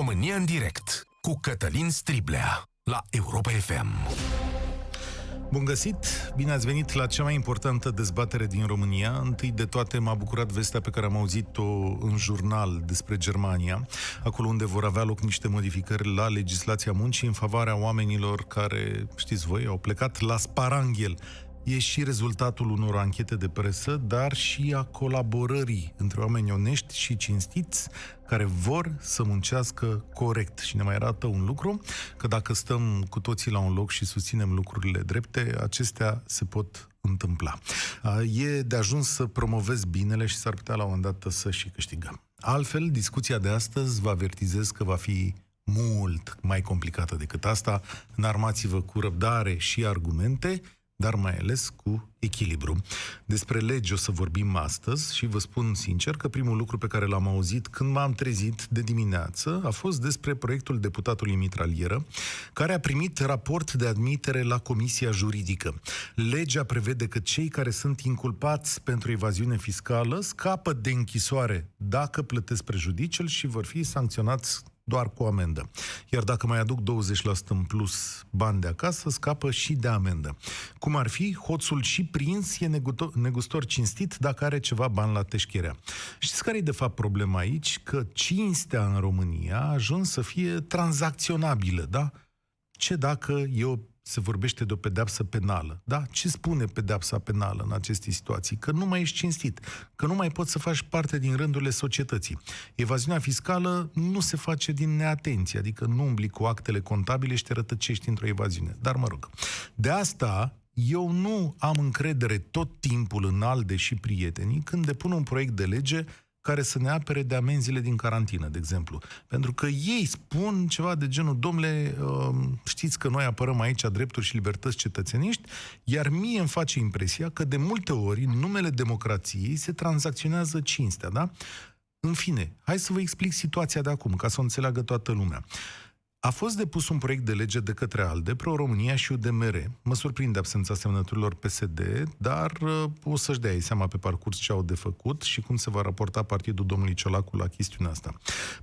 România în direct cu Cătălin Striblea la Europa FM. Bun găsit! Bine ați venit la cea mai importantă dezbatere din România. Întâi de toate m-a bucurat vestea pe care am auzit-o în jurnal despre Germania, acolo unde vor avea loc niște modificări la legislația muncii în favoarea oamenilor care, știți voi, au plecat la sparanghel e și rezultatul unor anchete de presă, dar și a colaborării între oameni onești și cinstiți care vor să muncească corect. Și ne mai arată un lucru, că dacă stăm cu toții la un loc și susținem lucrurile drepte, acestea se pot întâmpla. E de ajuns să promovezi binele și s-ar putea la un moment dat să și câștigăm. Altfel, discuția de astăzi vă avertizez că va fi mult mai complicată decât asta. Înarmați-vă cu răbdare și argumente dar mai ales cu echilibru. Despre legi o să vorbim astăzi și vă spun sincer că primul lucru pe care l-am auzit când m-am trezit de dimineață a fost despre proiectul deputatului Mitralieră, care a primit raport de admitere la Comisia Juridică. Legea prevede că cei care sunt inculpați pentru evaziune fiscală scapă de închisoare dacă plătesc prejudiciul și vor fi sancționați doar cu amendă. Iar dacă mai aduc 20% în plus bani de acasă, scapă și de amendă. Cum ar fi, hoțul și prins e negustor cinstit dacă are ceva bani la teșcherea. Știți care e de fapt problema aici? Că cinstea în România a ajuns să fie tranzacționabilă, da? Ce dacă eu se vorbește de o pedeapsă penală. Da? Ce spune pedeapsa penală în aceste situații? Că nu mai ești cinstit, că nu mai poți să faci parte din rândurile societății. Evaziunea fiscală nu se face din neatenție, adică nu umbli cu actele contabile și te rătăcești într-o evaziune. Dar mă rog. De asta, eu nu am încredere tot timpul în ALDE și prietenii când depun un proiect de lege care să ne apere de amenziile din carantină, de exemplu. Pentru că ei spun ceva de genul, domnule, um, știți că noi apărăm aici drepturi și libertăți cetățeniști, iar mie îmi face impresia că de multe ori, în numele democrației, se tranzacționează cinstea, da? În fine, hai să vă explic situația de acum, ca să o înțeleagă toată lumea. A fost depus un proiect de lege de către ALDE, Pro-România și UDMR. Mă surprinde absența semnăturilor PSD, dar uh, o să-și dea ei seama pe parcurs ce au de făcut și cum se va raporta partidul domnului Ciolacu la chestiunea asta.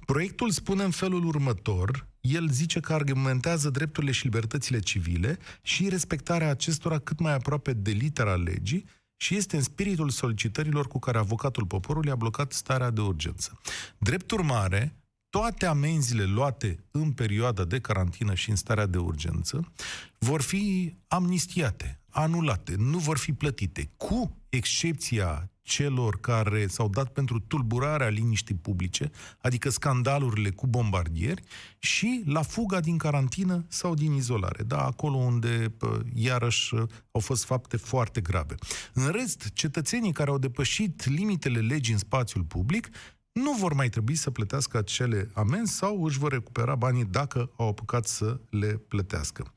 Proiectul spune în felul următor, el zice că argumentează drepturile și libertățile civile și respectarea acestora cât mai aproape de litera legii, și este în spiritul solicitărilor cu care avocatul poporului a blocat starea de urgență. Drept urmare, toate amenziile luate în perioada de carantină și în starea de urgență vor fi amnistiate, anulate, nu vor fi plătite, cu excepția celor care s-au dat pentru tulburarea liniștii publice, adică scandalurile cu bombardieri, și la fuga din carantină sau din izolare, da, acolo unde, iarăși, au fost fapte foarte grave. În rest, cetățenii care au depășit limitele legii în spațiul public nu vor mai trebui să plătească acele amenzi sau își vor recupera banii dacă au apucat să le plătească.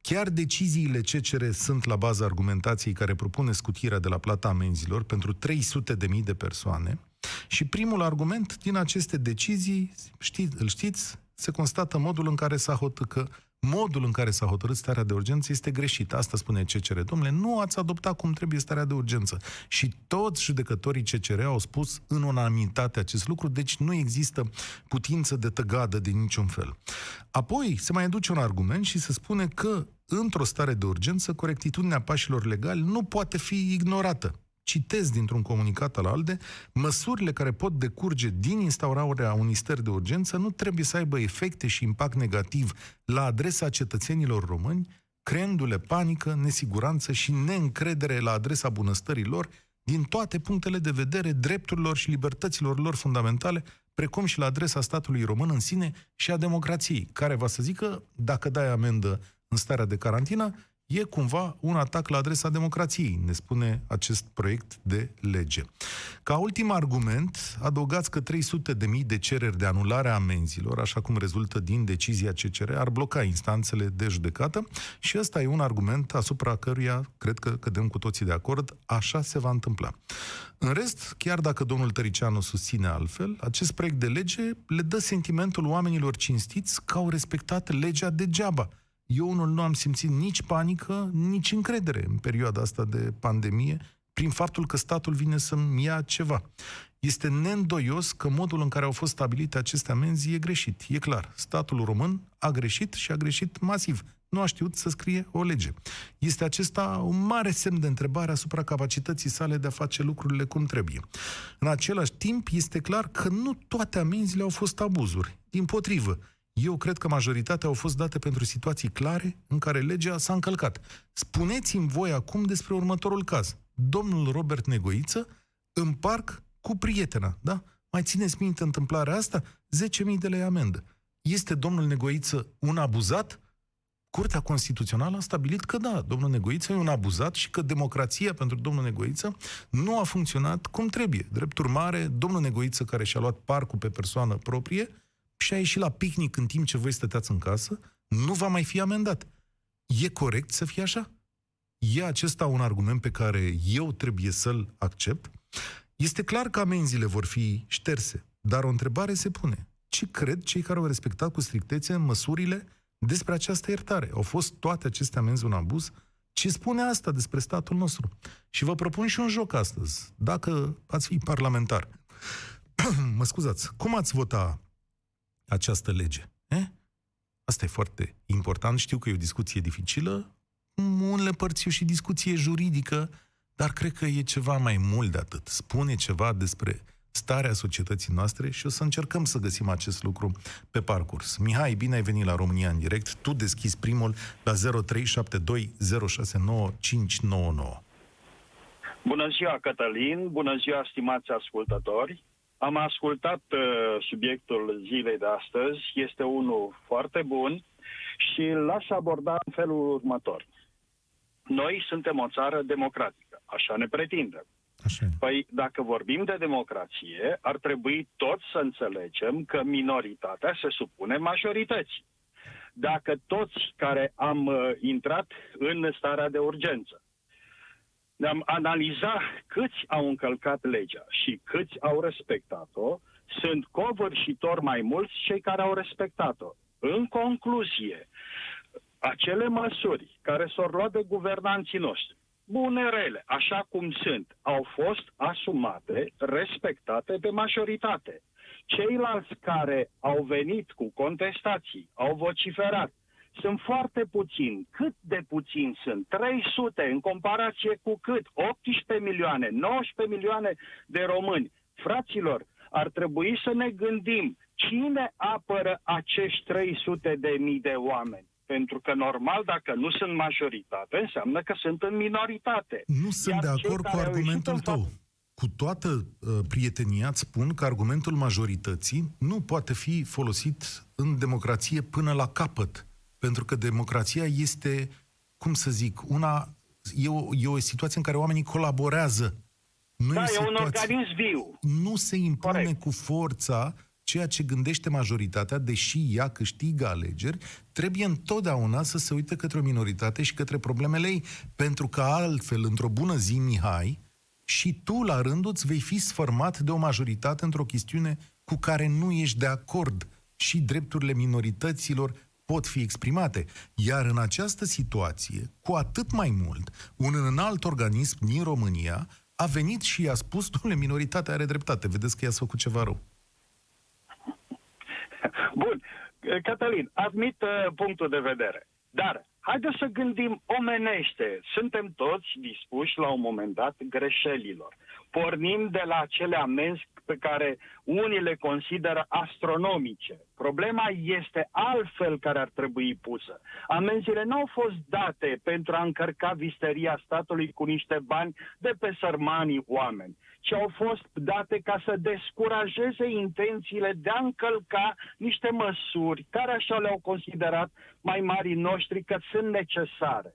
Chiar deciziile CCR sunt la baza argumentației care propune scutirea de la plata amenzilor pentru 300 de mii de persoane și primul argument din aceste decizii, știți, îl știți, se constată modul în care s-a hotărât că modul în care s-a hotărât starea de urgență este greșit. Asta spune CCR. Domnule, nu ați adoptat cum trebuie starea de urgență. Și toți judecătorii CCR au spus în unanimitate acest lucru, deci nu există putință de tăgadă de niciun fel. Apoi se mai aduce un argument și se spune că într-o stare de urgență, corectitudinea pașilor legali nu poate fi ignorată citez dintr-un comunicat al ALDE, măsurile care pot decurge din instaurarea unui stări de urgență nu trebuie să aibă efecte și impact negativ la adresa cetățenilor români, creându-le panică, nesiguranță și neîncredere la adresa bunăstării lor din toate punctele de vedere, drepturilor și libertăților lor fundamentale, precum și la adresa statului român în sine și a democrației, care va să zică, dacă dai amendă în starea de carantină, e cumva un atac la adresa democrației, ne spune acest proiect de lege. Ca ultim argument, adăugați că 300 de mii de cereri de anulare a amenzilor, așa cum rezultă din decizia CCR, ar bloca instanțele de judecată și ăsta e un argument asupra căruia cred că cădem cu toții de acord, așa se va întâmpla. În rest, chiar dacă domnul Tăricianu susține altfel, acest proiect de lege le dă sentimentul oamenilor cinstiți că au respectat legea degeaba – eu unul nu am simțit nici panică, nici încredere în perioada asta de pandemie, prin faptul că statul vine să-mi ia ceva. Este neîndoios că modul în care au fost stabilite aceste amenzi e greșit. E clar, statul român a greșit și a greșit masiv. Nu a știut să scrie o lege. Este acesta un mare semn de întrebare asupra capacității sale de a face lucrurile cum trebuie. În același timp, este clar că nu toate amenziile au fost abuzuri. Din potrivă, eu cred că majoritatea au fost date pentru situații clare în care legea s-a încălcat. Spuneți-mi voi acum despre următorul caz. Domnul Robert Negoiță în parc cu prietena, da? Mai țineți minte întâmplarea asta? 10.000 de lei amendă. Este domnul Negoiță un abuzat? Curtea Constituțională a stabilit că da, domnul Negoiță e un abuzat și că democrația pentru domnul Negoiță nu a funcționat cum trebuie. Drept urmare, domnul Negoiță, care și-a luat parcul pe persoană proprie și a ieșit la picnic în timp ce voi stăteați în casă, nu va mai fi amendat. E corect să fie așa? E acesta un argument pe care eu trebuie să-l accept? Este clar că amenziile vor fi șterse, dar o întrebare se pune. Ce cred cei care au respectat cu strictețe măsurile despre această iertare? Au fost toate aceste amenzi un abuz? Ce spune asta despre statul nostru? Și vă propun și un joc astăzi. Dacă ați fi parlamentar, mă scuzați, cum ați vota această lege? Eh? Asta e foarte important. Știu că e o discuție dificilă, unele părți și discuție juridică, dar cred că e ceva mai mult de atât. Spune ceva despre starea societății noastre și o să încercăm să găsim acest lucru pe parcurs. Mihai, bine ai venit la România în direct. Tu deschizi primul la 0372069599. Bună ziua, Cătălin! Bună ziua, stimați ascultători! Am ascultat uh, subiectul zilei de astăzi. Este unul foarte bun și l-aș aborda în felul următor. Noi suntem o țară democratică, așa ne pretindem. Așa. Păi, dacă vorbim de democrație, ar trebui toți să înțelegem că minoritatea se supune majorității. Dacă toți care am uh, intrat în starea de urgență ne-am analizat câți au încălcat legea și câți au respectat-o, sunt covârșitor mai mulți cei care au respectat-o. În concluzie, acele măsuri care s-au luat de guvernanții noștri, bune, rele, așa cum sunt, au fost asumate, respectate de majoritate. Ceilalți care au venit cu contestații, au vociferat, sunt foarte puțini. Cât de puțini sunt? 300 în comparație cu cât? 18 milioane, 19 milioane de români. Fraților, ar trebui să ne gândim cine apără acești 300 de mii de oameni. Pentru că, normal, dacă nu sunt majoritate, înseamnă că sunt în minoritate. Nu sunt Iar de acord cu argumentul tău. Cu toată uh, prietenia îți spun că argumentul majorității nu poate fi folosit în democrație până la capăt. Pentru că democrația este, cum să zic, una, e o, e o situație în care oamenii colaborează. Nu da, e, e un organism viu. Nu se impune Corect. cu forța ceea ce gândește majoritatea, deși ea câștigă alegeri, trebuie întotdeauna să se uite către o minoritate și către problemele ei, pentru că altfel, într-o bună zi, Mihai, și tu, la rândul îți vei fi sfărmat de o majoritate într-o chestiune cu care nu ești de acord și drepturile minorităților pot fi exprimate. Iar în această situație, cu atât mai mult, un înalt organism din România a venit și i-a spus, domnule, minoritatea are dreptate, vedeți că i-ați făcut ceva rău. Bun. Cătălin, admit uh, punctul de vedere. Dar haideți să gândim omenește. Suntem toți dispuși la un moment dat greșelilor. Pornim de la acele amenzi pe care unii le consideră astronomice. Problema este altfel care ar trebui pusă. Amenziile nu au fost date pentru a încărca visteria statului cu niște bani de pe sărmanii oameni, ci au fost date ca să descurajeze intențiile de a încălca niște măsuri care așa le-au considerat mai mari noștri că sunt necesare.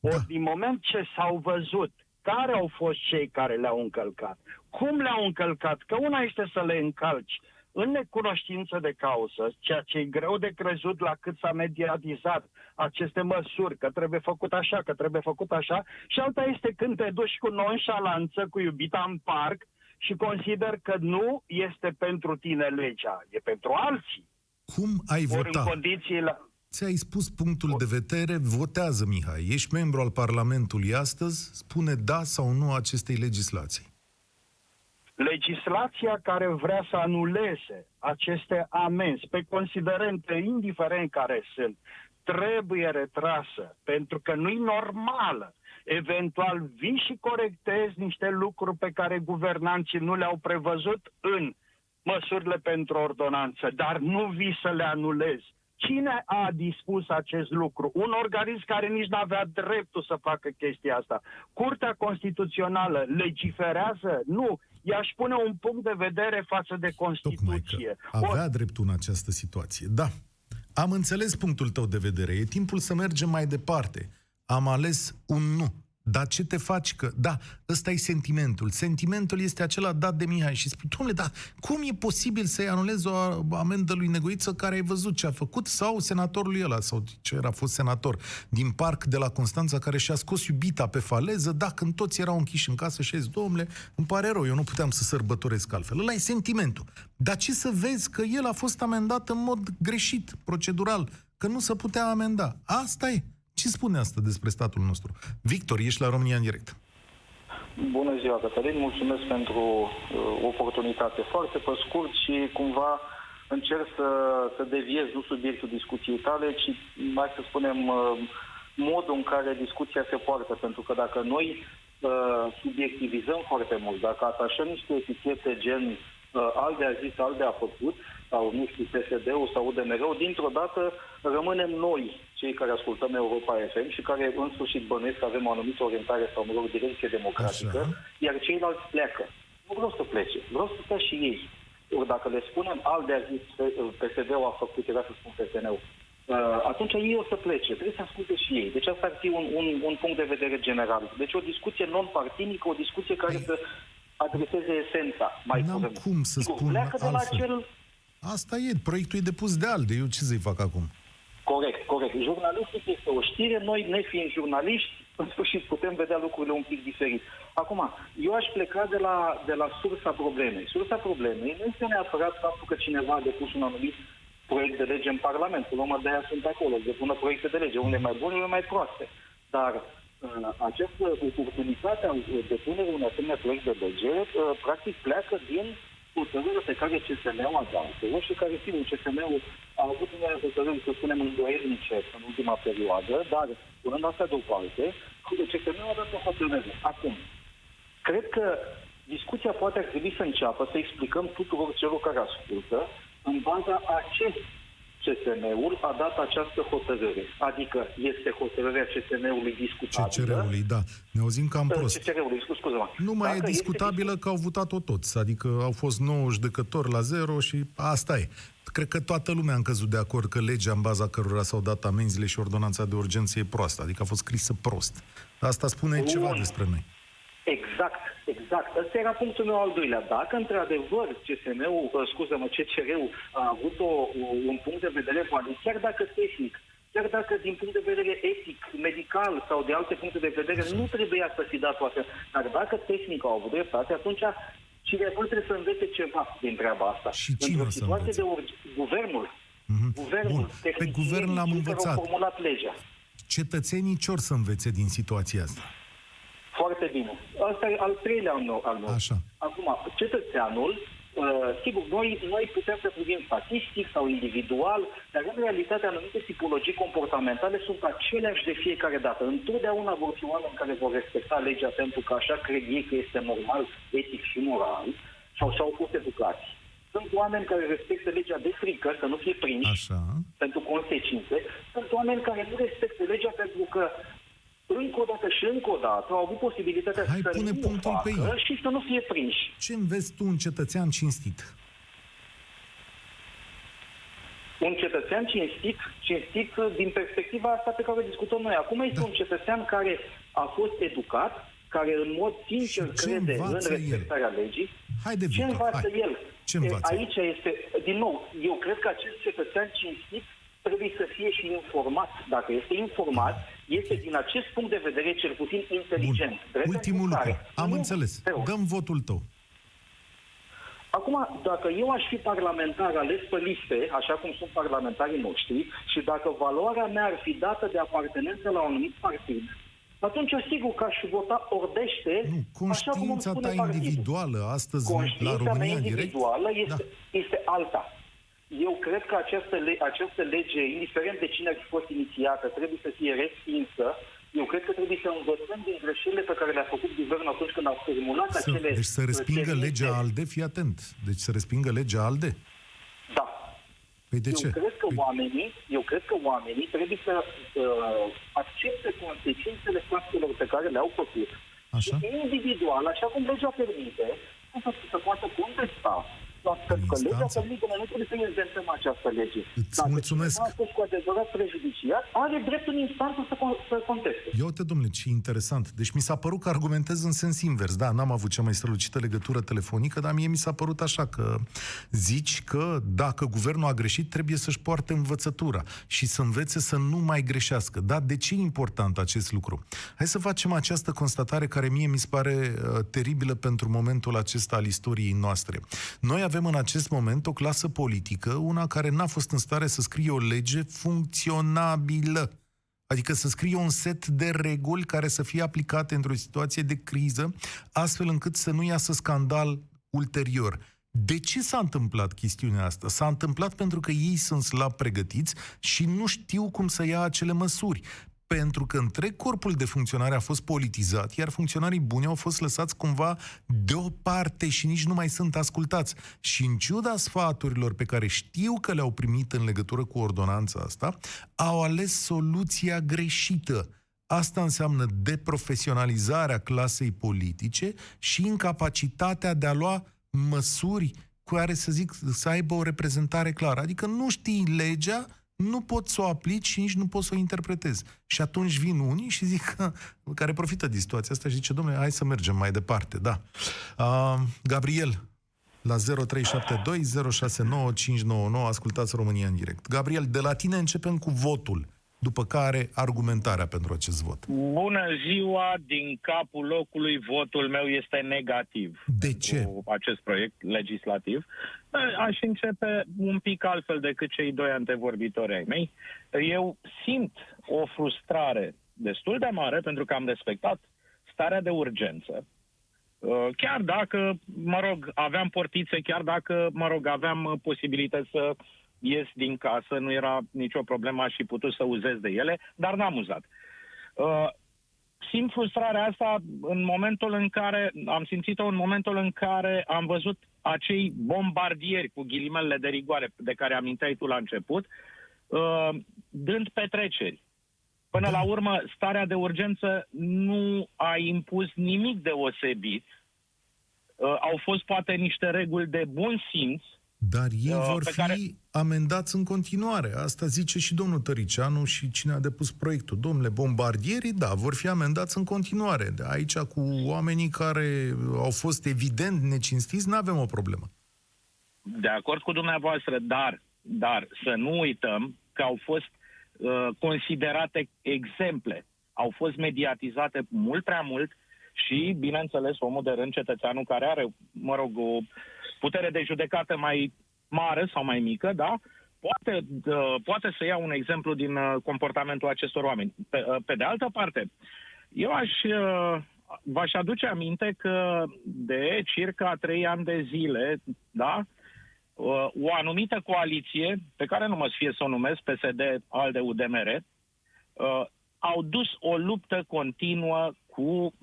Ori da. din moment ce s-au văzut care au fost cei care le-au încălcat, cum le-au încălcat, că una este să le încalci în necunoștință de cauză, ceea ce e greu de crezut la cât s-a mediatizat aceste măsuri, că trebuie făcut așa, că trebuie făcut așa, și alta este când te duci cu nonșalanță, cu iubita în parc și consider că nu este pentru tine legea, e pentru alții. Cum ai votat? în condițiile... Ți-ai spus punctul de vedere, votează, Mihai. Ești membru al Parlamentului astăzi, spune da sau nu acestei legislații. Legislația care vrea să anuleze aceste amenzi pe considerente, indiferent care sunt, trebuie retrasă, pentru că nu-i normală. Eventual vii și corectezi niște lucruri pe care guvernanții nu le-au prevăzut în măsurile pentru ordonanță, dar nu vii să le anulezi. Cine a dispus acest lucru? Un organism care nici nu avea dreptul să facă chestia asta. Curtea Constituțională legiferează? Nu. Ea își pune un punct de vedere față de Constituție. Tocmai că avea dreptul în această situație. Da. Am înțeles punctul tău de vedere. E timpul să mergem mai departe. Am ales un nu. Dar ce te faci că... Da, ăsta e sentimentul. Sentimentul este acela dat de Mihai și spui, domnule, dar cum e posibil să-i anulezi o amendă lui Negoiță care ai văzut ce a făcut? Sau senatorului ăla, sau ce era fost senator din parc de la Constanța care și-a scos iubita pe faleză, da, când toți erau închiși în casă și zis, domnule, îmi pare rău, eu nu puteam să sărbătoresc altfel. Ăla e sentimentul. Dar ce să vezi că el a fost amendat în mod greșit, procedural, că nu se putea amenda. Asta e. Ce spune asta despre statul nostru? Victor, ești la România în direct. Bună ziua, Cătălin. Mulțumesc pentru uh, oportunitate. Foarte pe scurt și cumva încerc să, să deviez nu subiectul discuției tale, ci mai să spunem uh, modul în care discuția se poartă. Pentru că dacă noi uh, subiectivizăm foarte mult, dacă atașăm niște etichete gen uh, alde a zis, alde a făcut, sau, nu știu, PSD-ul sau UDMR-ul, dintr-o dată rămânem noi, cei care ascultăm Europa FM și care în sfârșit bănuiesc că avem o anumită orientare sau, mă rog, direcție democratică, Așa. iar ceilalți pleacă. Nu vreau să plece, vreau să stea și ei. Ori dacă le spunem, al de a zis, PSD-ul a făcut, era să spun PSN-ul, uh, atunci ei o să plece, trebuie să asculte și ei. Deci asta ar fi un, un, un punct de vedere general. Deci o discuție non-partinică, o discuție care să adreseze esența mai N-am cum să spun Pleacă de la cel Asta e, proiectul e depus de ALDE, eu ce să-i fac acum? Corect, corect. Jurnalistic este o știre, noi, nefiind jurnaliști, în sfârșit putem vedea lucrurile un pic diferit. Acum, eu aș pleca de la, de la sursa problemei. Sursa problemei nu este neapărat faptul că cineva a depus un anumit proiect de lege în Parlament. Cu urmă de aia sunt acolo, depună proiecte de lege, unele mai bune, unele mai proaste. Dar uh, această oportunitate a depunerii unui asemenea proiect de lege, uh, practic pleacă din hotărârea pe care CSM-ul a dat-o și care, sigur, CSM-ul a avut unele hotărâri, să spunem, îndoielnice în ultima perioadă, dar, punând asta deoparte, CSM-ul a dat o hotărâre. Acum, cred că discuția poate ar trebui să înceapă să explicăm tuturor celor care ascultă în baza a ce CSM-ul a dat această hotărâre. Adică este hotărârea CSM-ului discutabilă. CCR-ului, da. Ne auzim cam uh, prost. CCR-ului, scuze-mă. Nu mai Dacă e discutabilă este... că au votat-o toți. Adică au fost 9 judecători la zero și asta e. Cred că toată lumea a căzut de acord că legea în baza cărora s-au dat amenziile și ordonanța de urgență e proastă. Adică a fost scrisă prost. Asta spune Bun. ceva despre noi. Exact, exact. Ăsta era punctul meu al doilea. Dacă într-adevăr CSM-ul, uh, scuză-mă, CCR-ul a avut o, un punct de vedere valid, chiar dacă tehnic, chiar dacă din punct de vedere etic, medical sau de alte puncte de vedere nu trebuia să fi dat toate, dar dacă tehnic au avut dreptate, atunci cineva trebuie să învețe ceva din treaba asta. Și cine Într-o situație de ur- guvernul, mm-hmm. guvernul, Bun. Pe guvern l-am învățat. Au formulat legea. Cetățenii ce or să învețe din situația asta? Foarte bine. Asta e al treilea al meu. Al meu. Așa. Acum, cetățeanul, Uh, sigur, noi, noi putem să privim statistic sau individual, dar în realitate anumite tipologii comportamentale sunt aceleași de fiecare dată. Întotdeauna vor fi oameni care vor respecta legea pentru că așa cred ei că este normal, etic și moral, sau și-au fost educați. Sunt oameni care respectă legea de frică, să nu fie prinși Așa. pentru consecințe. Sunt oameni care nu respectă legea pentru că încă o dată și încă o dată au avut posibilitatea Hai, să pune nu punctul facă pe ei. și să nu fie prinși. Ce înveți tu un cetățean cinstit? Un cetățean cinstit, cinstit din perspectiva asta pe care o discutăm noi. Acum este da. un cetățean care a fost educat, care în mod sincer crede în respectarea el? legii. Haide, ce învață hai. el? Ce învață Aici este, din nou, eu cred că acest cetățean cinstit trebuie să fie și informat. Dacă este informat, este din acest punct de vedere cel puțin inteligent. Bun. Ultimul lucru. Am nu, înțeles. Dăm votul tău. Acum, dacă eu aș fi parlamentar ales pe liste, așa cum sunt parlamentarii noștri, și dacă valoarea mea ar fi dată de apartenență la un anumit partid, atunci eu sigur că aș vota ordește, Nu, așa cum îmi conștiința spune ta partidul. individuală, astăzi la Conștiința mea România direct. individuală este, Da. este alta. Eu cred că această, le- această lege, indiferent de cine ar fi fost inițiată, trebuie să fie respinsă. Eu cred că trebuie să învățăm din greșelile pe care le-a făcut guvernul atunci când a formulat Să, acele... deci să respingă cerințe. legea ALDE, fii atent. Deci să respingă legea ALDE. Da. Păi de eu ce? cred că Păi, oamenii, eu cred că oamenii trebuie să uh, accepte consecințele faptelor pe care le-au făcut. Așa. Și individual, așa cum legea permite, să, să poată contesta. Pentru că legea instanță. permite, noi nu trebuie să inventăm această lege. Îți Dacă mulțumesc. cineva a fost cu adevărat prejudiciat, are dreptul în instanță să, con- să conteste. Ia uite, domnule, ce interesant. Deci mi s-a părut că argumentez în sens invers. Da, n-am avut cea mai strălucită legătură telefonică, dar mie mi s-a părut așa că zici că dacă guvernul a greșit, trebuie să-și poarte învățătura și să învețe să nu mai greșească. Da, de ce e important acest lucru? Hai să facem această constatare care mie mi se pare uh, teribilă pentru momentul acesta al istoriei noastre. Noi avem în acest moment o clasă politică, una care n-a fost în stare să scrie o lege funcționabilă. Adică să scrie un set de reguli care să fie aplicate într-o situație de criză, astfel încât să nu iasă scandal ulterior. De ce s-a întâmplat chestiunea asta? S-a întâmplat pentru că ei sunt slab pregătiți și nu știu cum să ia acele măsuri. Pentru că întreg corpul de funcționare a fost politizat, iar funcționarii buni au fost lăsați cumva deoparte și nici nu mai sunt ascultați. Și în ciuda sfaturilor pe care știu că le-au primit în legătură cu ordonanța asta, au ales soluția greșită. Asta înseamnă deprofesionalizarea clasei politice și incapacitatea de a lua măsuri cu care să zic să aibă o reprezentare clară. Adică nu știi legea, nu poți să o aplici și nici nu poți să o interpretezi. Și atunci vin unii și zic că, care profită din situația asta și zice, domnule, hai să mergem mai departe, da. Uh, Gabriel, la 0372 069599, ascultați România în direct. Gabriel, de la tine începem cu votul, după care argumentarea pentru acest vot. Bună ziua, din capul locului votul meu este negativ. De ce? Cu acest proiect legislativ. Aș începe un pic altfel decât cei doi antevorbitori ai mei. Eu simt o frustrare destul de mare pentru că am respectat starea de urgență. Uh, Chiar dacă, mă rog, aveam portițe, chiar dacă, mă rog, aveam uh, posibilități să ies din casă, nu era nicio problemă, aș fi putut să uzez de ele, dar n-am uzat. Uh, simt frustrarea asta în momentul în care, am simțit-o în momentul în care am văzut acei bombardieri cu ghilimele de rigoare de care aminteai tu la început, uh, dând petreceri. Până la urmă, starea de urgență nu a impus nimic deosebit. Uh, au fost poate niște reguli de bun simț, Dar ei Uh, vor pe fi care- amendați în continuare. Asta zice și domnul Tăricianu și cine a depus proiectul. Domnule, bombardierii, da, vor fi amendați în continuare. De aici, cu oamenii care au fost evident necinstiți, nu avem o problemă. De acord cu dumneavoastră, dar, dar să nu uităm că au fost uh, considerate exemple, au fost mediatizate mult prea mult și, bineînțeles, omul de rând, cetățeanul care are, mă rog, o putere de judecată mai mare sau mai mică, da, poate, uh, poate să ia un exemplu din uh, comportamentul acestor oameni. Pe, uh, pe de altă parte, eu aș, uh, v-aș aduce aminte că de circa trei ani de zile, da, uh, o anumită coaliție, pe care nu mă fie să o numesc, PSD, ALDE, UDMR, uh, au dus o luptă continuă cu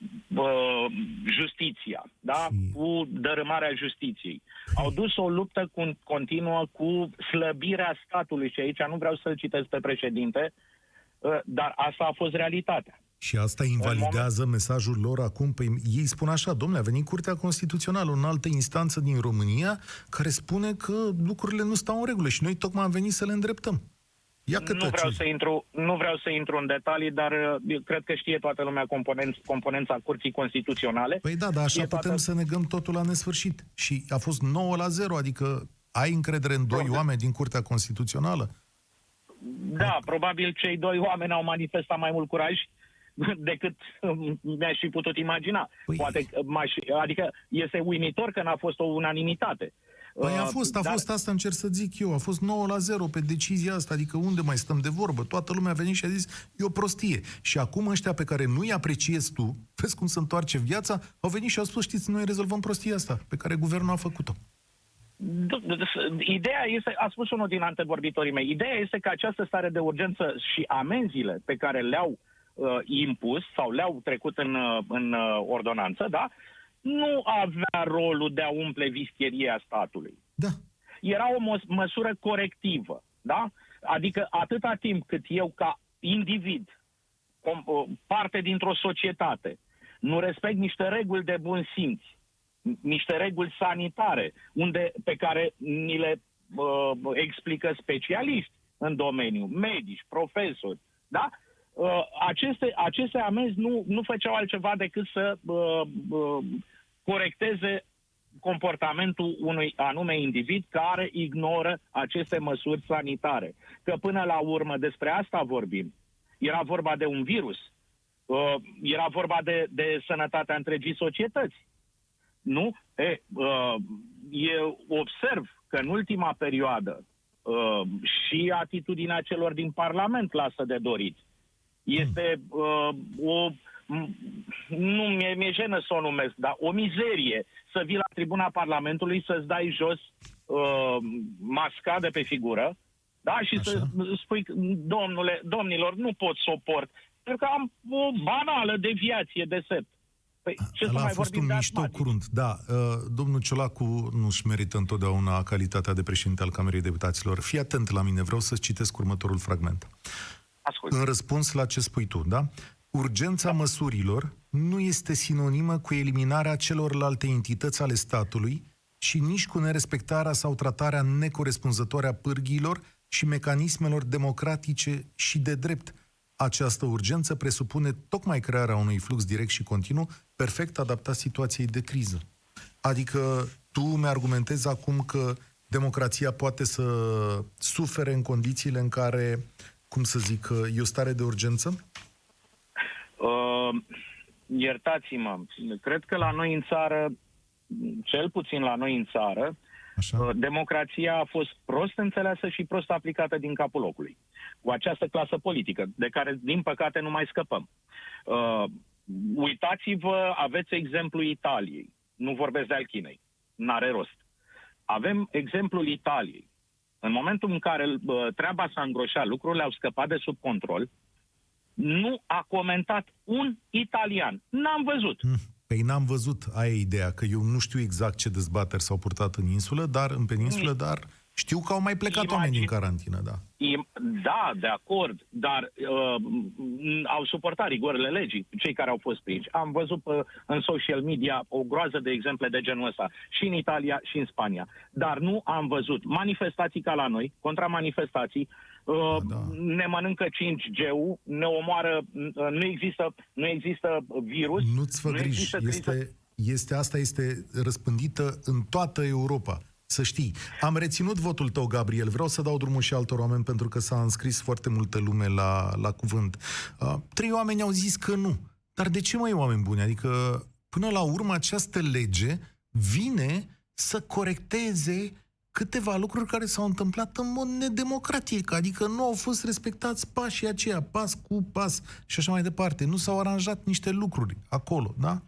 uh, uh, justiția, da? Și- cu dărâmarea justiției. Au dus o luptă cu, continuă cu slăbirea statului și aici nu vreau să-l citesc pe președinte, uh, dar asta a fost realitatea. Și asta invalidează mesajul lor acum. Păi ei spun așa, domnule, a venit Curtea Constituțională, o altă instanță din România, care spune că lucrurile nu stau în regulă și noi tocmai am venit să le îndreptăm. Ia că Nu vreau, să intru, nu vreau să intru în detalii, dar uh, eu cred că știe toată lumea componenț, componența Curții Constituționale. Păi da, dar așa E putem toată- să negăm totul la nesfârșit. Și a fost 9 la 0, adică ai încredere în doi Da. oameni din Curtea Constituțională? Da, probabil cei doi oameni au manifestat mai mult curaj decât um, mi-aș fi putut imagina. Păi- Poate, că m-aș, adică este uimitor că n-a fost o unanimitate. Păi a Uh, fost, a dar- fost asta, încerc să zic eu, a fost 9 la 0 pe decizia asta, adică unde mai stăm de vorbă? Toată lumea a venit și a zis, e o prostie. Și acum ăștia pe care nu-i apreciezi tu, vezi cum se întoarce viața, au venit și au spus, știți, noi rezolvăm prostia asta pe care guvernul a făcut-o. D- d- d- Ideea este, a spus unul din antevorbitorii mei, ideea este că această stare de urgență și amenziile pe care le-au uh, impus sau le-au trecut în, uh, în uh, ordonanță, da, nu avea rolul de a umple vistieria statului. Da. Era o măs- măsură corectivă, da? Adică atâta timp cât eu ca individ, com- uh, parte dintr-o societate, nu respect niște reguli de bun simț, n- niște reguli sanitare, unde, pe care ni le uh, explică specialiști în domeniu, medici, profesori, da? Uh, aceste, aceste amenzi nu, nu făceau altceva decât să uh, uh, corecteze comportamentul unui anume individ care ignoră aceste măsuri sanitare. Că până la urmă despre asta vorbim. Era vorba de un virus. Uh, era vorba de, de sănătatea întregii societăți. Nu? E, uh, eu observ că în ultima perioadă uh, și atitudinea celor din Parlament lasă de dorit. Este uh, o m- nu mi-e, mi-e jenă să o numesc, dar o mizerie să vii la tribuna Parlamentului să-ți dai jos uh, masca de pe figură, da, și Așa. să spui, domnule, domnilor, nu pot soport, pentru că am o banală deviație de sept. Păi, ce să Ăla a mai fost vorbim un de mișto asmatic? curunt. Da, uh, domnul Ciolacu nu-și merită întotdeauna calitatea de președinte al Camerei Deputaților. Fii atent la mine, vreau să-ți citesc următorul fragment. Ascult. În răspuns la ce spui tu, da? Urgența măsurilor nu este sinonimă cu eliminarea celorlalte entități ale statului și nici cu nerespectarea sau tratarea necorespunzătoare a pârghiilor și mecanismelor democratice și de drept. Această urgență presupune tocmai crearea unui flux direct și continuu, perfect adaptat situației de criză. Adică tu mi-argumentezi acum că democrația poate să sufere în condițiile în care, cum să zic, e o stare de urgență? Uh, iertați-mă, cred că la noi în țară, cel puțin la noi în țară, Așa? uh, democrația a fost prost înțeleasă și prost aplicată din capul locului. Cu această clasă politică, de care, din păcate, nu mai scăpăm. Uh, uitați-vă, aveți exemplul Italiei. Nu vorbesc de al Chinei. N-are rost. Avem exemplul Italiei. În momentul în care uh, treaba s-a îngroșat, lucrurile au scăpat de sub control, nu a comentat un italian. N-am văzut. Păi n-am văzut, aia e ideea, că eu nu știu exact ce dezbateri s-au purtat în insulă, dar în peninsulă, dar știu că au mai plecat Imagine- oameni din carantină, da. Im- Da, de acord, dar uh, m- au suportat rigorile legii, cei care au fost prinși. Am văzut uh, în social media o groază de exemple de genul ăsta, și în Italia și în Spania. Dar nu am văzut manifestații ca la noi, contra manifestații, uh, Da, da. ne mănâncă 5G-ul, ne omoară, uh, nu există, nu există virus, Nu-ți fă nu griji, există criză. este, este, asta este răspândită în toată Europa. Să știi. Am reținut votul tău, Gabriel. Vreau să dau drumul și altor oameni pentru că s-a înscris foarte multă lume la, la cuvânt. Uh, trei oameni au zis că nu. Dar de ce, mai oameni buni? Adică, până la urmă, această lege vine să corecteze câteva lucruri care s-au întâmplat în mod nedemocratic, adică nu au fost respectați pașii aceia, pas cu pas și așa mai departe. Nu s-au aranjat niște lucruri acolo, da?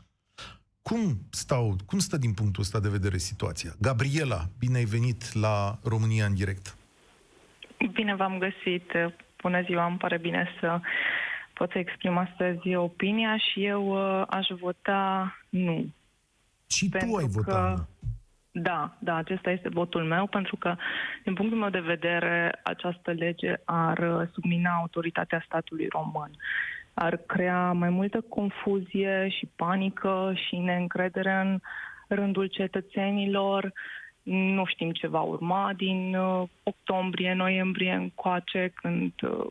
Cum stau, cum stă din punctul ăsta de vedere situația? Gabriela, bine ai venit la România în direct. Bine v-am găsit. Bună ziua, îmi pare bine să pot să exprim astăzi opinia și eu uh, aș vota nu. Și tu Pentru ai votat. că- nu? Da, da, acesta este votul meu, pentru că, din punctul meu de vedere, această lege ar uh, submina autoritatea statului român. Ar crea mai multă confuzie și panică și neîncredere în rândul cetățenilor. Nu știm ce va urma din uh, octombrie, noiembrie încoace, când uh,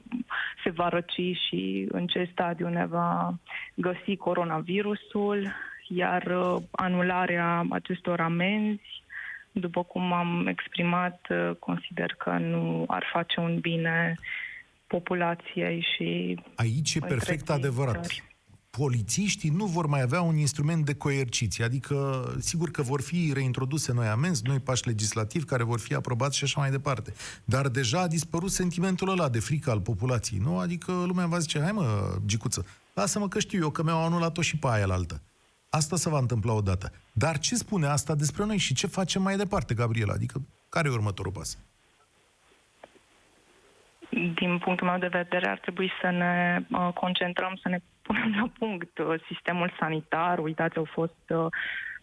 se va răci și în ce stadiu ne va găsi coronavirusul, iar uh, anularea acestor amenzi, după cum am exprimat, uh, consider că nu ar face un bine populației și Aici e perfect întregii adevărat. țări. polițiștii nu vor mai avea un instrument de coerciție. Adică, sigur că vor fi reintroduse noi amenzi, noi pași legislativi care vor fi aprobați și așa mai departe. Dar deja a dispărut sentimentul ăla de frică al populației, nu? Adică lumea va zice, hai mă, gicuță, lasă-mă că știu eu că mi-au anulat-o și pe aia la altă. Asta se va întâmpla odată. Dar ce spune asta despre noi și ce facem mai departe, Gabriela? Adică, care e următorul pas? Din punctul meu de vedere, ar trebui să ne uh, concentrăm, să ne punem la punct uh, sistemul sanitar. Uitați, au fost uh,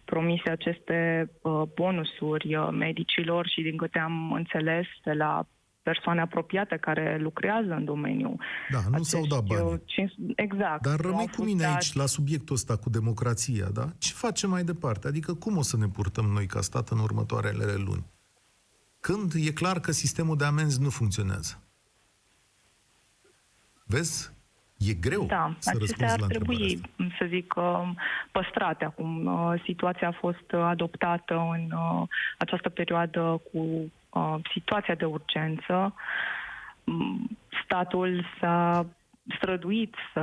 promise aceste uh, bonusuri uh, medicilor și din câte am înțeles de la persoane apropiate care lucrează în domeniu. Da, nu s-au dat Acești, bani. uh, cinci- Exact. Dar nu au rămâi cu fost mine dați. aici la subiectul ăsta cu democrația, da? Ce facem mai departe? Adică cum o să ne purtăm noi ca stat în următoarele luni? Când e clar că sistemul de amenzi nu funcționează? Vezi? E greu Da, să acestea răspunzi ar la întrebarea trebui, asta. să zic, uh, păstrate acum. Uh, Situația a fost uh, adoptată în uh, această perioadă cu uh, situația de urgență. Mm, Statul s-a străduit să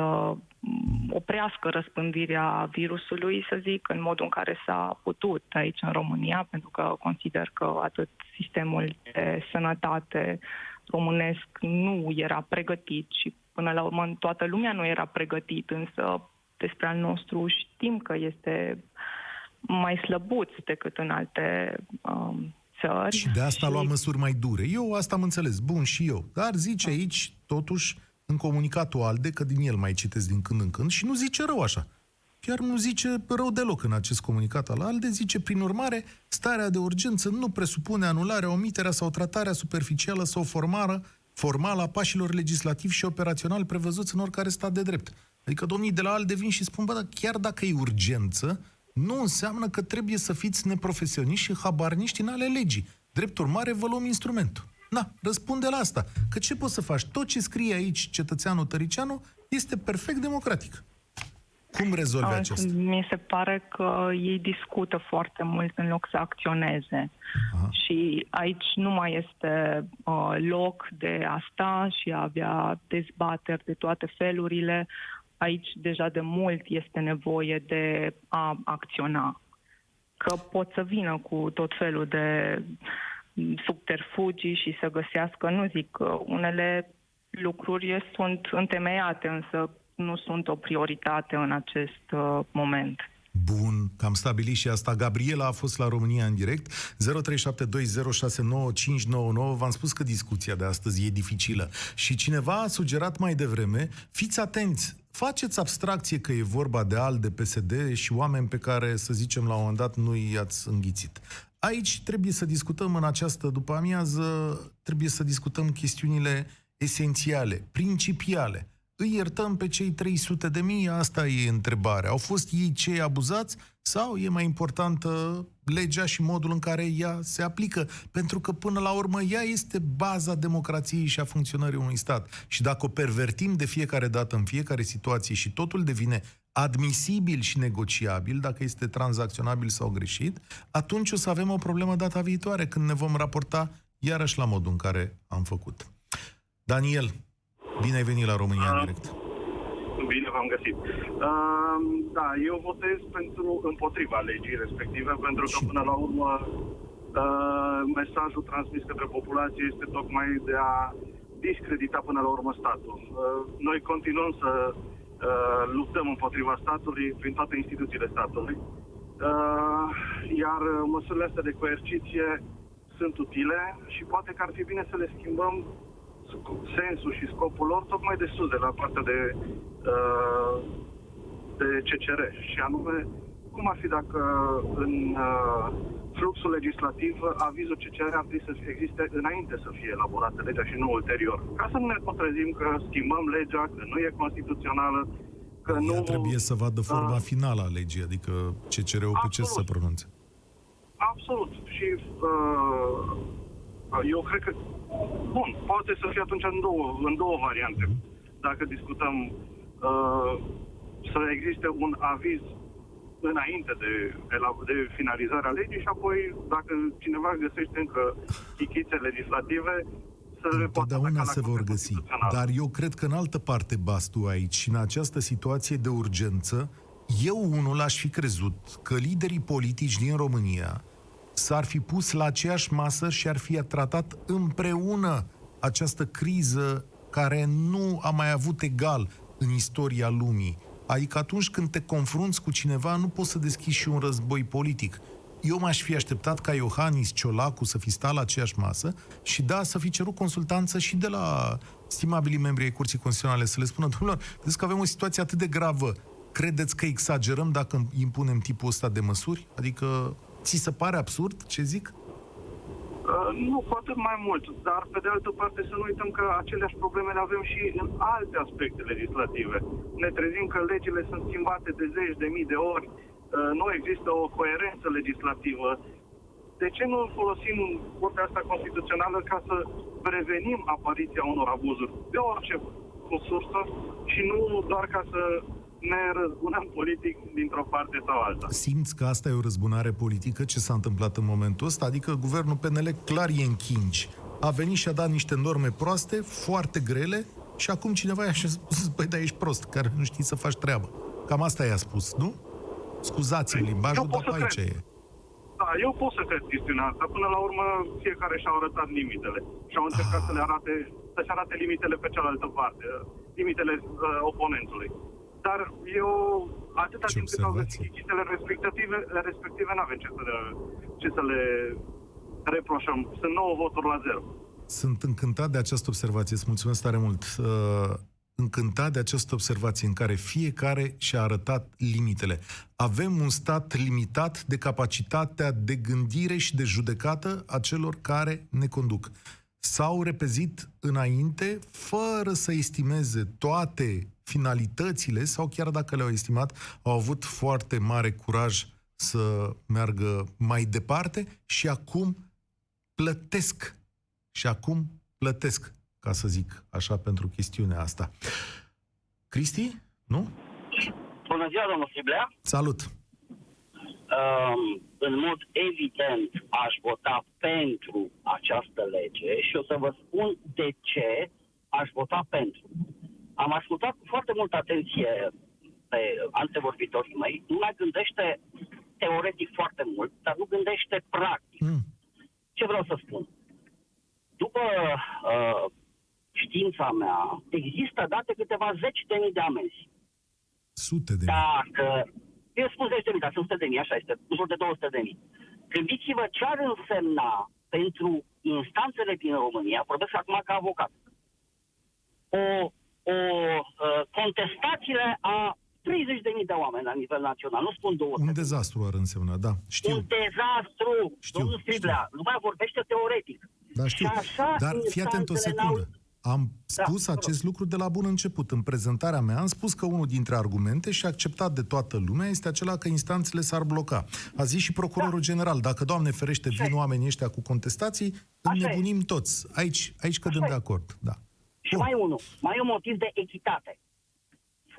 mm, oprească răspândirea virusului, să zic, în modul în care s-a putut aici în România, pentru că consider că atât sistemul de sănătate românesc nu era pregătit și până la urmă toată lumea nu era pregătit, însă despre al nostru știm că este mai slăbuț decât în alte um, țări. Și de asta a luat măsuri mai dure. Eu asta am înțeles, bun și eu. Dar zice aici, totuși, în comunicatul ALDE, că din el mai citesc din când în când, și nu zice rău așa. Chiar nu zice rău deloc în acest comunicat al ALDE, zice, prin urmare, starea de urgență nu presupune anularea, omiterea sau tratarea superficială sau formală, formală a pașilor legislativi și operaționali prevăzuți în oricare stat de drept. Adică domnii de la ALDE vin și spun, bă, dar chiar dacă e urgență, nu înseamnă că trebuie să fiți neprofesioniști și habarniști în ale legii. Drept urmare, vă luăm instrumentul. Na, răspunde la asta. Că ce poți să faci? Tot ce scrie aici cetățeanul Tăricianu este perfect democratic. Cum rezolvi Uh, acesta? Mi se pare că ei discută foarte mult în loc să acționeze. Aha. Și aici nu mai este uh, loc de a sta și a avea dezbateri de toate felurile. Aici deja de mult este nevoie de a acționa. Că pot să vină cu tot felul de mm, subterfugii și să găsească, nu zic, că unele lucruri sunt întemeiate, însă nu sunt o prioritate în acest uh, moment. Bun, că am stabilit și asta. Gabriela a fost la România în direct. 0372069599. V-am spus că discuția de astăzi e dificilă. Și cineva a sugerat mai devreme, fiți atenți, faceți abstracție că e vorba de AL, de PSD și oameni pe care, să zicem, la un moment dat nu i-ați înghițit. Aici trebuie să discutăm în această după amiază, trebuie să discutăm chestiunile esențiale, principiale. Îi iertăm pe cei 300 de mii? Asta e întrebarea. Au fost ei cei abuzați sau e mai importantă legea și modul în care ea se aplică? Pentru că până la urmă ea este baza democrației și a funcționării unui stat. Și dacă o pervertim de fiecare dată în fiecare situație și totul devine admisibil și negociabil, dacă este tranzacționabil sau greșit, atunci o să avem o problemă data viitoare, când ne vom raporta iarăși la modul în care am făcut. Daniel, bine ai venit la România în direct. Bine v-am găsit. Uh, da, eu votez pentru împotriva legii respective, pentru că Și- până la urmă uh, mesajul transmis către populație este tocmai de a discredita până la urmă statul. Uh, noi continuăm să uh, luptăm împotriva statului prin toate instituțiile statului, uh, iar măsurile astea de coerciție sunt utile și poate că ar fi bine să le schimbăm sc- sensul și scopul lor tocmai de sus, de la partea de, uh, de CCR. Și anume, cum ar fi dacă în uh, fluxul legislativ avizul CCR ar trebui să existe înainte să fie elaborată legea și nu ulterior. Ca să nu ne tot trezim că schimbăm legea, că nu e constituțională, că nu... Ea trebuie să vadă forma Ah. finală a legii, adică CCR-ul pe ce să se Absolut. pronunțe. Absolut. Și uh, eu cred că, bun, poate să fie atunci în două, în două variante. Dacă discutăm uh, să existe un aviz înainte de, de, la, de finalizarea legii și apoi, dacă cineva găsește încă chichițe legislative, să să le poată Întotdeauna ataca la se vor Curtea găsi. Constituțională. Dar eu cred că în altă parte bas tu aici și în această situație de urgență, eu unul aș fi crezut că liderii politici din România s-ar fi pus la aceeași masă și ar fi tratat împreună această criză care nu a mai avut egal în istoria lumii. Adică atunci când te confrunți cu cineva, nu poți să deschizi și un război politic. Eu m-aș fi așteptat ca Iohannis Ciolacu să fi stat la aceeași masă și da, să fi cerut consultanță și de la stimabilii membri ai Curții Constituționale să le spună, domnilor, vedeți că avem o situație atât de gravă, credeți că exagerăm dacă impunem tipul ăsta de măsuri? Adică, ți se pare absurd ce zic? Uh, Nu, cu atât mai mult, dar pe de altă parte să nu uităm că aceleași probleme le avem și în alte aspecte legislative. Ne trezim că legile sunt schimbate de zeci de mii de ori, uh, nu există o coerență legislativă. De ce nu folosim Curtea asta constituțională ca să prevenim apariția unor abuzuri de orice sursă și nu doar ca să ne răzbunăm politic dintr-o parte sau alta? Simți că asta e o răzbunare politică? Ce s-a întâmplat în momentul ăsta? Adică guvernul PNL clar e în chinci. A venit și a dat niște norme proaste, foarte grele, și acum cineva i-a spus, băi, dar ești prost, care nu știi să faci treaba. Cam asta i-a spus, nu? Scuzați-mi limbajul, Eu pot dar să aici cred. e. Da, eu pot să cred chestiunea asta. Până la urmă, fiecare și-au arătat limitele. Și au încercat să le arate, să-și arate limitele pe cealaltă parte, limitele uh, oponentului. Dar eu, atâta Ce timp cât au găsit observație. chestiile respective, respective n-avem ce să le, ce să le reproșăm. Sunt 9 voturi la 0. Sunt încântat de această observație, îți mulțumesc tare mult. Uh, încântat de această observație în care fiecare și-a arătat limitele. Avem un stat limitat de capacitatea de gândire și de judecată a celor care ne conduc. S-au repezit înainte fără să estimeze toate finalitățile sau chiar dacă le-au estimat, au avut foarte mare curaj să meargă mai departe și acum plătesc și acum plătesc, ca să zic așa, pentru chestiunea asta. Cristi? Nu? Bună ziua, domnul Striblea. Salut! Um, în mod evident aș vota pentru această lege și o să vă spun de ce aș vota pentru. Am ascultat cu foarte multă atenție pe antevorbitorii mei. Lumea gândește teoretic foarte mult, dar nu gândește practic. Mm. Ce vreau să spun? După uh, știința mea, există date câteva zeci de mii de amenzi. Sute de Dacă, eu spun 10 de mii, dar sunt 100 de mii, așa este, în jur de 200 de mii. Gândiți-vă ce ar însemna pentru instanțele din România, vorbesc acum ca avocat, o, o uh, contestațiile a 30 de mii de oameni la nivel național, nu spun 200 Un dezastru ar însemna, da. Știu. un dezastru. Știu, Domnul Striblea, lumea vorbește teoretic. Da, știu. Și așa Dar fii atent o instanțele n-au- secundă. Am spus Da, vă acest lucru de la bun început. În prezentarea mea am spus că unul dintre argumente și acceptat de toată lumea este acela că instanțele s-ar bloca. A zis și procurorul general, dacă, Doamne ferește, Așa vin e. oamenii ăștia cu contestații, Așa e. înnebunim toți. Aici, aici cădem Așa de e. acord. Da. Și Bun. mai unul, mai e un motiv de echitate.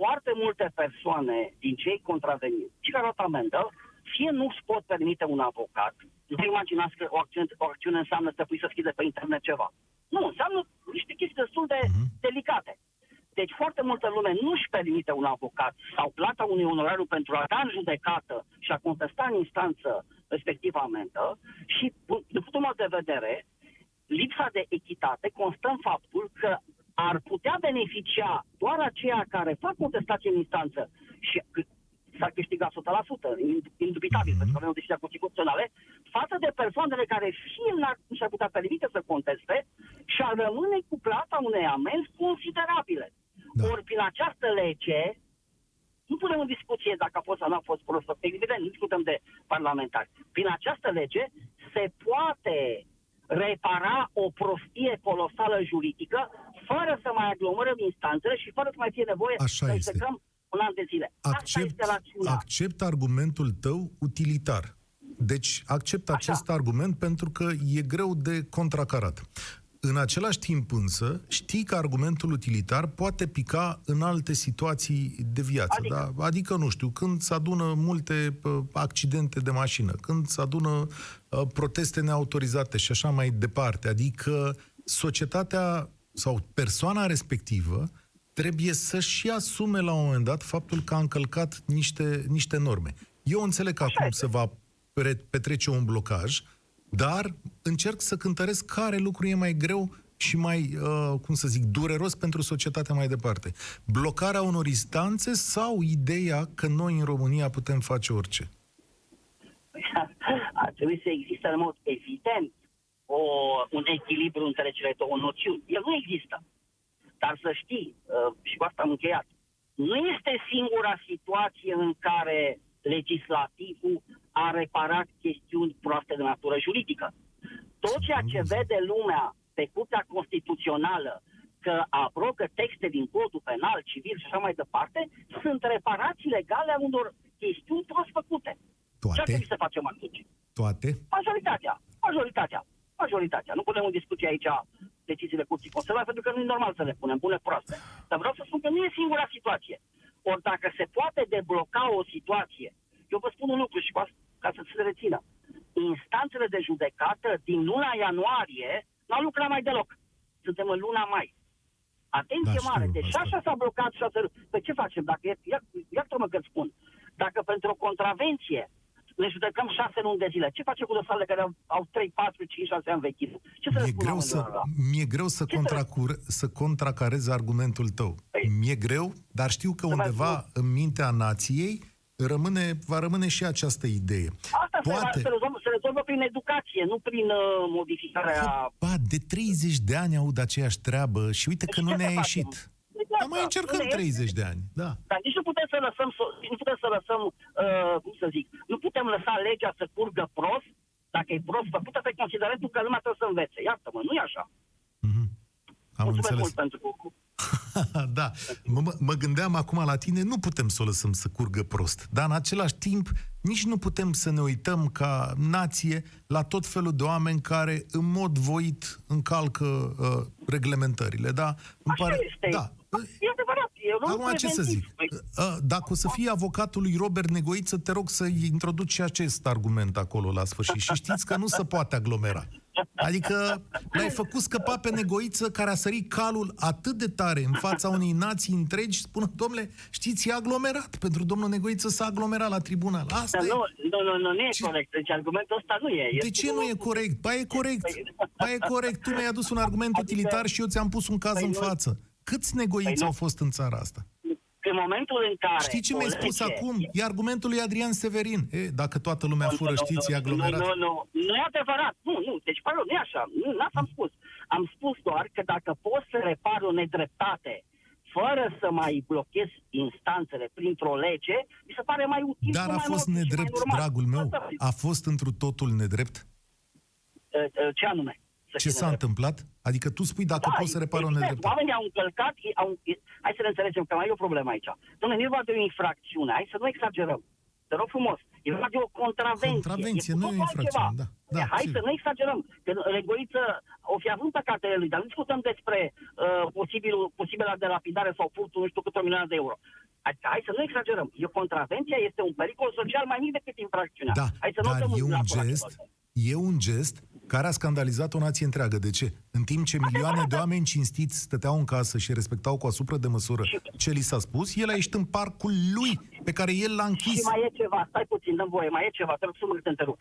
Foarte multe persoane din cei contraveniți, și care au dat amendă, fie nu își pot permite un avocat, nu vă imaginați că o acțiune, o acțiune înseamnă să pui să schide pe internet ceva. Nu, înseamnă niște chestii destul de Mhm. delicate. Deci foarte multă lume nu își permite un avocat sau plata unui onorariu pentru a da în judecată și a contesta în instanță respectiva amendă și, din punctul meu de vedere, lipsa de echitate constă în faptul că ar putea beneficia doar aceia care fac contestație în instanță și c- s-ar câștiga 100%, ind- indubitabil, Mhm. pentru că avem o decizie constituționale, față de persoanele care fie n-ar, nu și-ar putea permite să conteste și ar rămâne cu plata unei amenzi considerabile. Da. Ori prin această lege, nu punem în discuție dacă a fost sau nu a fost prost. Evident, nu discutăm de parlamentari. Prin această lege se poate repara o prostie colosală juridică fără să mai aglomerăm instanțele și fără să mai fie nevoie Așa să este. execrăm un an de zile. Asta Accept, este rațiunea. accept argumentul tău utilitar. Deci accept Așa. acest argument pentru că e greu de contracarat. În același timp însă, știi că argumentul utilitar poate pica în alte situații de viață. Adică? Da? adică nu știu, când se adună multe uh, accidente de mașină, când se adună uh, proteste neautorizate și așa mai departe. Adică societatea sau persoana respectivă trebuie să-și asume la un moment dat faptul că a încălcat niște, niște norme. Eu înțeleg că acum se va pre- petrece un blocaj, dar încerc să cântăresc care lucru e mai greu și mai, uh, cum să zic, dureros pentru societatea mai departe. Blocarea unor instanțe sau ideea că noi în România putem face orice? Ar trebui să existe în mod evident o, un echilibru între cele două noțiuni. El nu există. Dar să știi, uh, și cu asta am încheiat, nu este singura situație în care legislativul a reparat chestiuni proaste de natură juridică. Tot ceea ce vede lumea pe Curtea Constituțională că abrogă texte din codul penal, civil și așa mai departe, sunt reparații legale a unor chestiuni prost făcute. Ce ar Toate? trebui să facem atunci? Toate? Majoritatea. Majoritatea. Majoritatea. Nu punem în discuție aici deciziile curții constituționale, pentru că nu e normal să le punem bune proaste. Dar vreau să spun că nu e singura situație. Ori dacă se poate debloca o situație, eu vă spun un lucru și cu asta, ca să se rețină. Instanțele de judecată din luna ianuarie n-au lucrat mai deloc. Suntem în luna mai. Atenție Da, știu mare. Deci asta. așa s-a blocat șase luni. Păi ce facem? Dacă e, ia, iartă-mă că spun. Dacă pentru o contravenție ne judecăm șase luni de zile, ce facem cu dosarele care au, au 3, 4, 5, 6 ani vechime? Ce să le Mi-e spunem greu, să, oamenilor ăla? mi-e greu să, Ce contracur, să contracarez argumentul tău. Păi- Mi-e greu, dar știu că Să mai undeva în mintea nației rămâne, va rămâne și această idee. Asta se, Poate, se, rezolvă, se rezolvă prin educație, nu prin uh, modificarea... ba, de 30 de ani aud aceeași treabă și uite că Deci nu ce ne-a să facem? ieșit. Exact, Dar mai da. încercăm Nu ne iese. 30 de ani, da. Dar nici nu putem să lăsăm, so- nu putem să lăsăm, uh, cum să zic, nu putem lăsa legea să curgă prost, dacă e prost făcută pe considerentul că lumea trebuie să învețe. Iartă-mă, nu e așa. Mhm. Am Mulțumesc înțeles. mult pentru lucru. da, mă, mă- mă gândeam acum la tine, nu putem să o lăsăm să curgă prost, dar în același timp nici nu putem să ne uităm ca nație la tot felul de oameni care în mod voit încalcă uh, reglementările, da? Îmi Așa este. Da. E adevărat, e un Acum ce să zic? Păi, Uh, Dacă o să fii avocatul lui Robert Negoiță, te rog să introduci și acest argument acolo la sfârșit. Și știți că nu se poate aglomera. Adică l-ai făcut scăpa pe Negoiță care a sărit calul atât de tare în fața unei nații întregi, spună, domnule, știți, e aglomerat. Pentru domnul Negoiță s-a aglomerat la tribunal. Asta Dar e. nu, nu, nu, nu, nu e Ce- corect. Deci argumentul ăsta nu e. De Este ce nu unul- e corect? Ba e corect. Păi- Ba e corect. Tu mi-ai adus un argument Adică- utilitar și eu ți-am pus un caz Păi în nu- față. Câți negoiți Păi nu- au fost în țara asta? În momentul în care... Știi ce o mi-ai spus lege- acum? E argumentul lui Adrian Severin. E, dacă toată lumea Nu, fură, nu, știți, nu, e aglomerat. Nu, nu, nu, nu e adevărat. Nu, nu, deci, pardon, nu e așa. Nu, n-asta am spus. Am spus doar că dacă poți să repari o nedreptate fără să mai blochezi instanțele printr-o lege, mi se pare mai util Dar și a mai fost normal și mai nedrept, normal. dragul meu. Asta zic. A fost întru totul nedrept? Uh, uh, Ce anume? Să Ce fie s-a nedrept. întâmplat? Adică tu spui dacă poți să repari o evident, nedreptate. Oamenii au încălcat, ei au, hai să ne înțelegem că mai e o problemă aici. Dom'le, nu e vorba de o infracțiune, hai să nu exagerăm. Te rog frumos, e vorba de o contravenție. Contravenție, cu nu e o totul infracțiune, altceva. da. Da, E, hai sigur. să nu exagerăm, că Regoiță o fi avut păcatele lui, dar nu discutăm despre uh, posibilul, posibila de lapidare sau furtul nu știu câte milioane de euro. Adică, hai să nu exagerăm. E contravenția, este un pericol social mai mic decât infracțiunea. Da, hai să nu dar dăm e un latura gest, celor. e un gest care a scandalizat o nație întreagă. De ce? În timp ce milioane de oameni cinstiți stăteau în casă și respectau cu asupra de măsură ce li s-a spus, el a ieșit în parcul lui, pe care el l-a Și închis. mai e ceva, stai puțin, dăm voie, mai e ceva, te rog să mă te întrerup.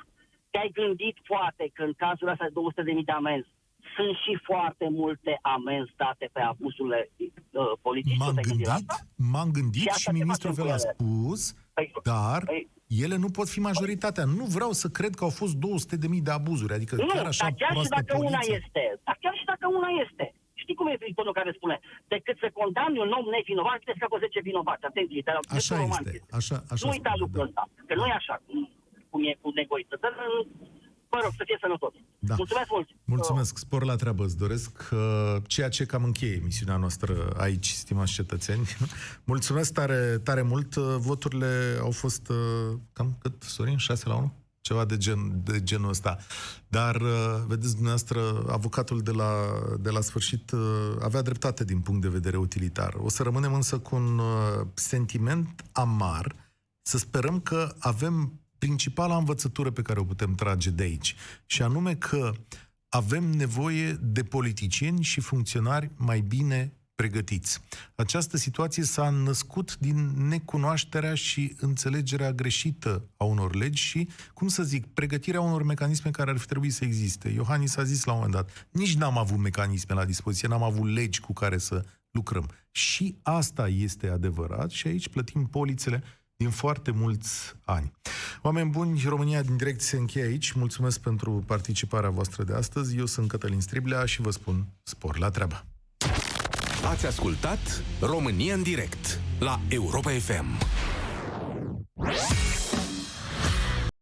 Te-ai gândit poate că în cazul ăsta de 200.000 de amenzi sunt și foarte multe amenzi date pe abuzurile uh, poliției. M-am Te-ai gândit la gândit, asta? m-am gândit Și și, asta ce ministrul facem vă cu l-a ele? spus, Păi, dar păi- ele nu pot fi majoritatea. Nu vreau să cred că au fost 200.000 de abuzuri. Adică Nu, chiar așa dar chiar și proastă dacă una poliție. este, dar chiar și dacă una este, știi cum e viitorul care spune, decât să condamni un om nevinovat, te scapă 10 vinovați. Atenție, dar Așa este, așa, așa Nu uita spune, lucrul da. ăsta, că nu e așa, cum- cum e cu negoiță. Dar, mă rog, să fie sănătos. Da. Mulțumesc mult. Mulțumesc, spor la treabă, îți doresc uh, ceea ce cam încheie emisiunea noastră aici, stimați cetățeni. Mulțumesc tare, tare mult, Uh, voturile au fost uh, cam cât, Sorin, 6 la 1? Ceva de, gen, de genul ăsta. Dar, uh, vedeți, dumneavoastră, avocatul de la, de la sfârșit uh, avea dreptate din punct de vedere utilitar. O să rămânem însă cu un uh, sentiment amar, să sperăm că avem principala învățătură pe care o putem trage de aici. Și anume că avem nevoie de politicieni și funcționari mai bine pregătiți. Această situație s-a născut din necunoașterea și înțelegerea greșită a unor legi și, cum să zic, pregătirea unor mecanisme care ar fi trebuit să existe. Iohannis a zis la un moment dat, nici n-am avut mecanisme la dispoziție, n-am avut legi cu care să lucrăm. Și asta este adevărat și aici plătim polițele din foarte mulți ani. Oameni buni, România din direct se încheie aici. Mulțumesc pentru participarea voastră de astăzi. Eu sunt Cătălin Striblea și vă spun spor la treabă. Ați ascultat România în direct la Europa FM.